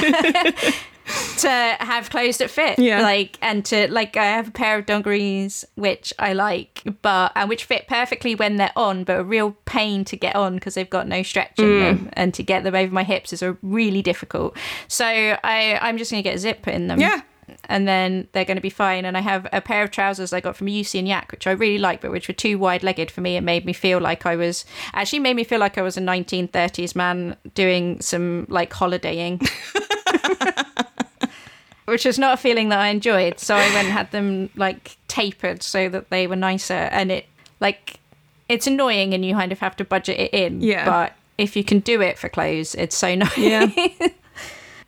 To have clothes that fit Yeah. like and to like i have a pair of dungarees which i like but and which fit perfectly when they're on but a real pain to get on because they've got no stretch in mm. them and to get them over my hips is a really difficult so i i'm just gonna get a zip in them Yeah. and then they're going to be fine. And I have a pair of trousers I got from Lucy and Yak, which I really like, but which were too wide legged for me. It made me feel like I was actually made me feel like I was a 1930s man doing some like holidaying. Which was not a feeling that I enjoyed. So I went and had them like tapered so that they were nicer. And it like it's annoying and you kind of have to budget it in. Yeah. But if you can do it for clothes, it's so nice. Yeah.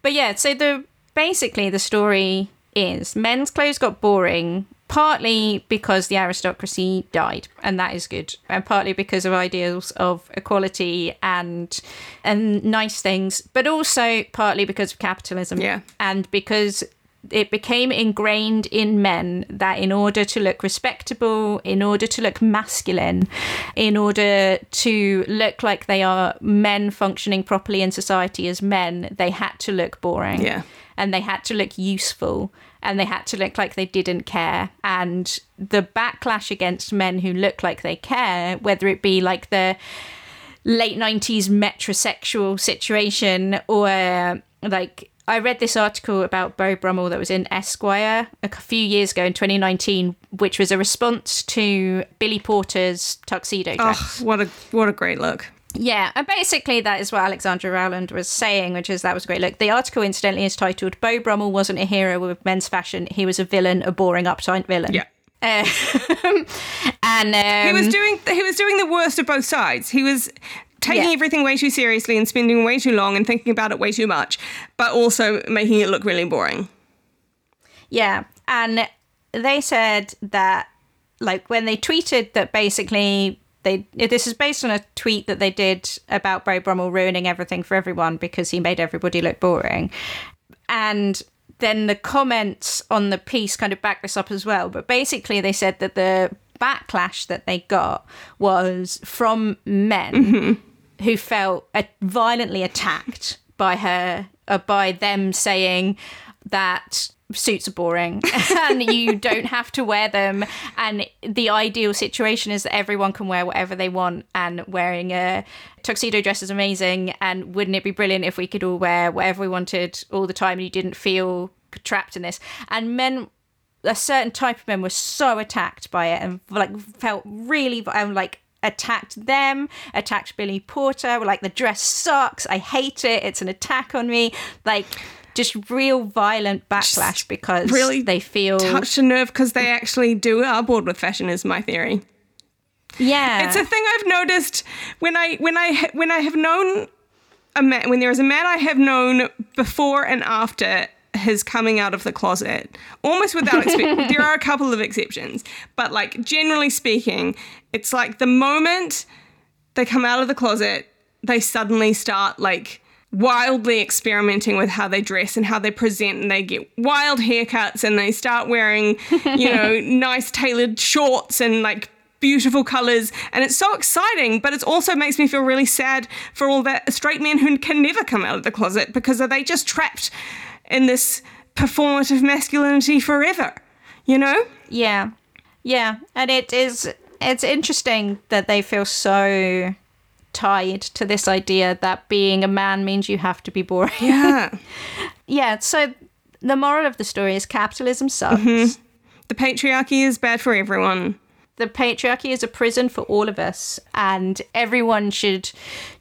But yeah, so the basically the story is men's clothes got boring partly because the aristocracy died and that is good and partly because of ideals of equality and and nice things but also partly because of capitalism Yeah. and because it became ingrained in men that in order to look respectable, in order to look masculine, in order to look like they are men functioning properly in society as men, they had to look boring. Yeah. And they had to look useful and they had to look like they didn't care. And the backlash against men who look like they care, whether it be like the late 90s metrosexual situation or like I read this article about Beau Brummell that was in Esquire a few years ago in 2019, which was a response to Billy Porter's tuxedo dress. Oh, what a what a great look. Yeah, and basically that is what Alexandra Rowland was saying, which is that was a great look. The article, incidentally, is titled "Beau Brummell wasn't a hero with men's fashion; he was a villain, a boring, uptight villain." Yeah. Um, and um, He was doing he was doing the worst of both sides. He was taking Yeah. everything way too seriously and spending way too long and thinking about it way too much, but also making it look really boring. Yeah, and they said that like when they tweeted that basically they this is based on a tweet that they did about Beau Brummell ruining everything for everyone because he made everybody look boring. And then the comments on the piece kind of back this up as well. But basically they said that the backlash that they got was from men who felt uh, violently attacked by her, uh, by them saying that suits are boring and you don't have to wear them. And the ideal situation is that everyone can wear whatever they want, and wearing a tuxedo dress is amazing. And wouldn't it be brilliant if we could all wear whatever we wanted all the time and you didn't feel trapped in this? And men a certain type of men were so attacked by it and like felt really um, like attacked them attacked billy porter were like the dress sucks i hate it it's an attack on me like just real violent backlash because really they feel Touched a nerve because they actually do are bored with fashion is my theory. yeah It's a thing I've noticed when I when I when I have known a man when there is a man I have known before and after his coming out of the closet, almost without expe- there are a couple of exceptions, but like generally speaking, it's like the moment they come out of the closet, they suddenly start like wildly experimenting with how they dress and how they present and they get wild haircuts and they start wearing, you know, nice tailored shorts and like beautiful colors. And it's so exciting but it also makes me feel really sad for all the straight men who can never come out of the closet because are they just trapped in this performative masculinity forever you know? Yeah. Yeah. And it is it's interesting that they feel so tied to this idea that being a man means you have to be boring. Yeah. Yeah so the moral of the story is capitalism sucks. Mm-hmm. The patriarchy is bad for everyone. The patriarchy is a prison for all of us and everyone should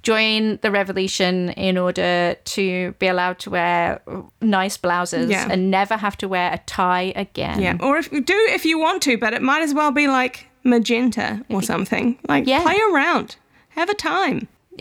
join the revolution in order to be allowed to wear nice blouses Yeah. and never have to wear a tie again. Yeah or if you do if you want to but it might as well be like magenta or something. Like Yeah. play around Have a time.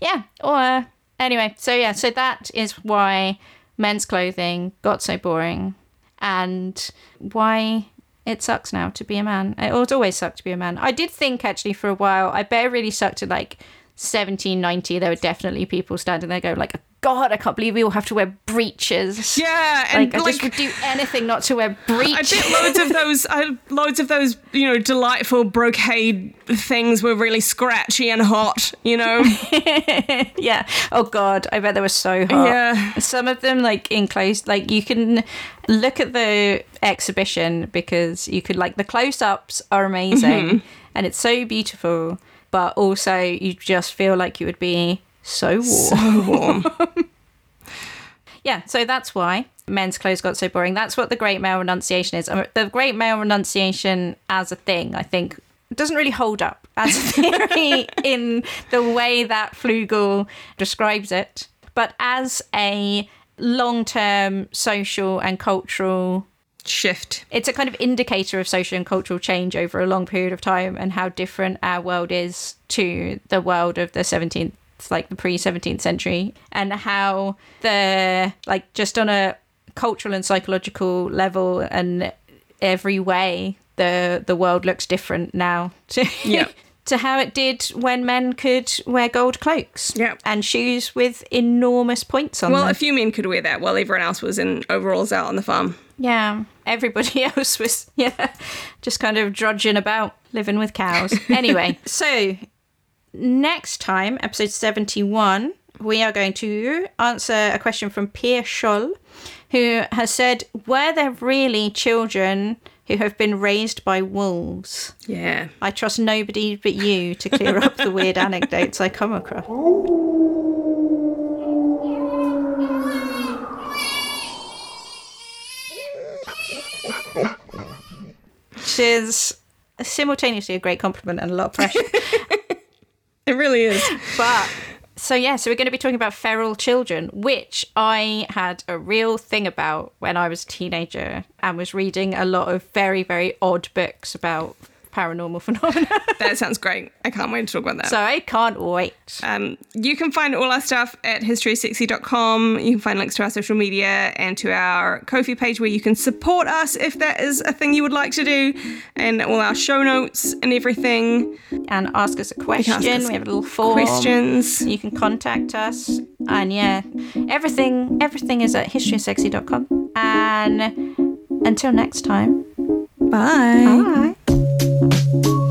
yeah. Or uh, anyway, so yeah, so that is why men's clothing got so boring, and why it sucks now to be a man. It always sucked to be a man. I did think actually for a while. I bet it really sucked at like 1790. There were definitely people standing there going like, God, I can't believe we all have to wear breeches. Yeah, and Like, I just would do anything not to wear breeches. I bet loads of those, uh, loads of those, you know, delightful brocade things were really scratchy and hot. You know, yeah. Oh God, I bet they were so hot. Yeah. Some of them like enclosed, like you can look at the exhibition because you could like the close-ups are amazing and it's so beautiful, but also you just feel like you would be so warm. so warm. Yeah, so that's why men's clothes got so boring. That's what the Great Male Renunciation is. The Great Male Renunciation as a thing, I think, doesn't really hold up as a theory in the way that Flugel describes it. But as a long term social and cultural Shift. it's a kind of indicator of social and cultural change over a long period of time and how different our world is to the world of the 17th like the pre 17th century and how the like just on a cultural and psychological level and every way the the world looks different now to Yeah. to how it did when men could wear gold cloaks Yeah. and shoes with enormous points on Well, them a few men could wear that while everyone else was in overalls out on the farm. Yeah, everybody else was, yeah, just kind of drudging about, living with cows. Anyway, so next time, episode 71, we are going to answer a question from Pierre Scholl, who has said, Were there really children who have been raised by wolves? Yeah. I trust nobody but you to clear up the weird anecdotes I come across. Which is simultaneously a great compliment and a lot of pressure. It really is. but so yeah, so we're going to be talking about feral children, which I had a real thing about when I was a teenager and was reading a lot of very, very odd books about paranormal phenomena. That sounds great. I can't wait to talk about that. so I can't wait. Um, you can find all our stuff at historysexy.com. You can find links to our social media and to our Ko-fi page where you can support us if that is a thing you would like to do, and all our show notes and everything. and ask us a question. us we have a little form. Questions. You can contact us. And yeah, everything everything is at historysexy.com. And until next time, Bye. bye. Thank you.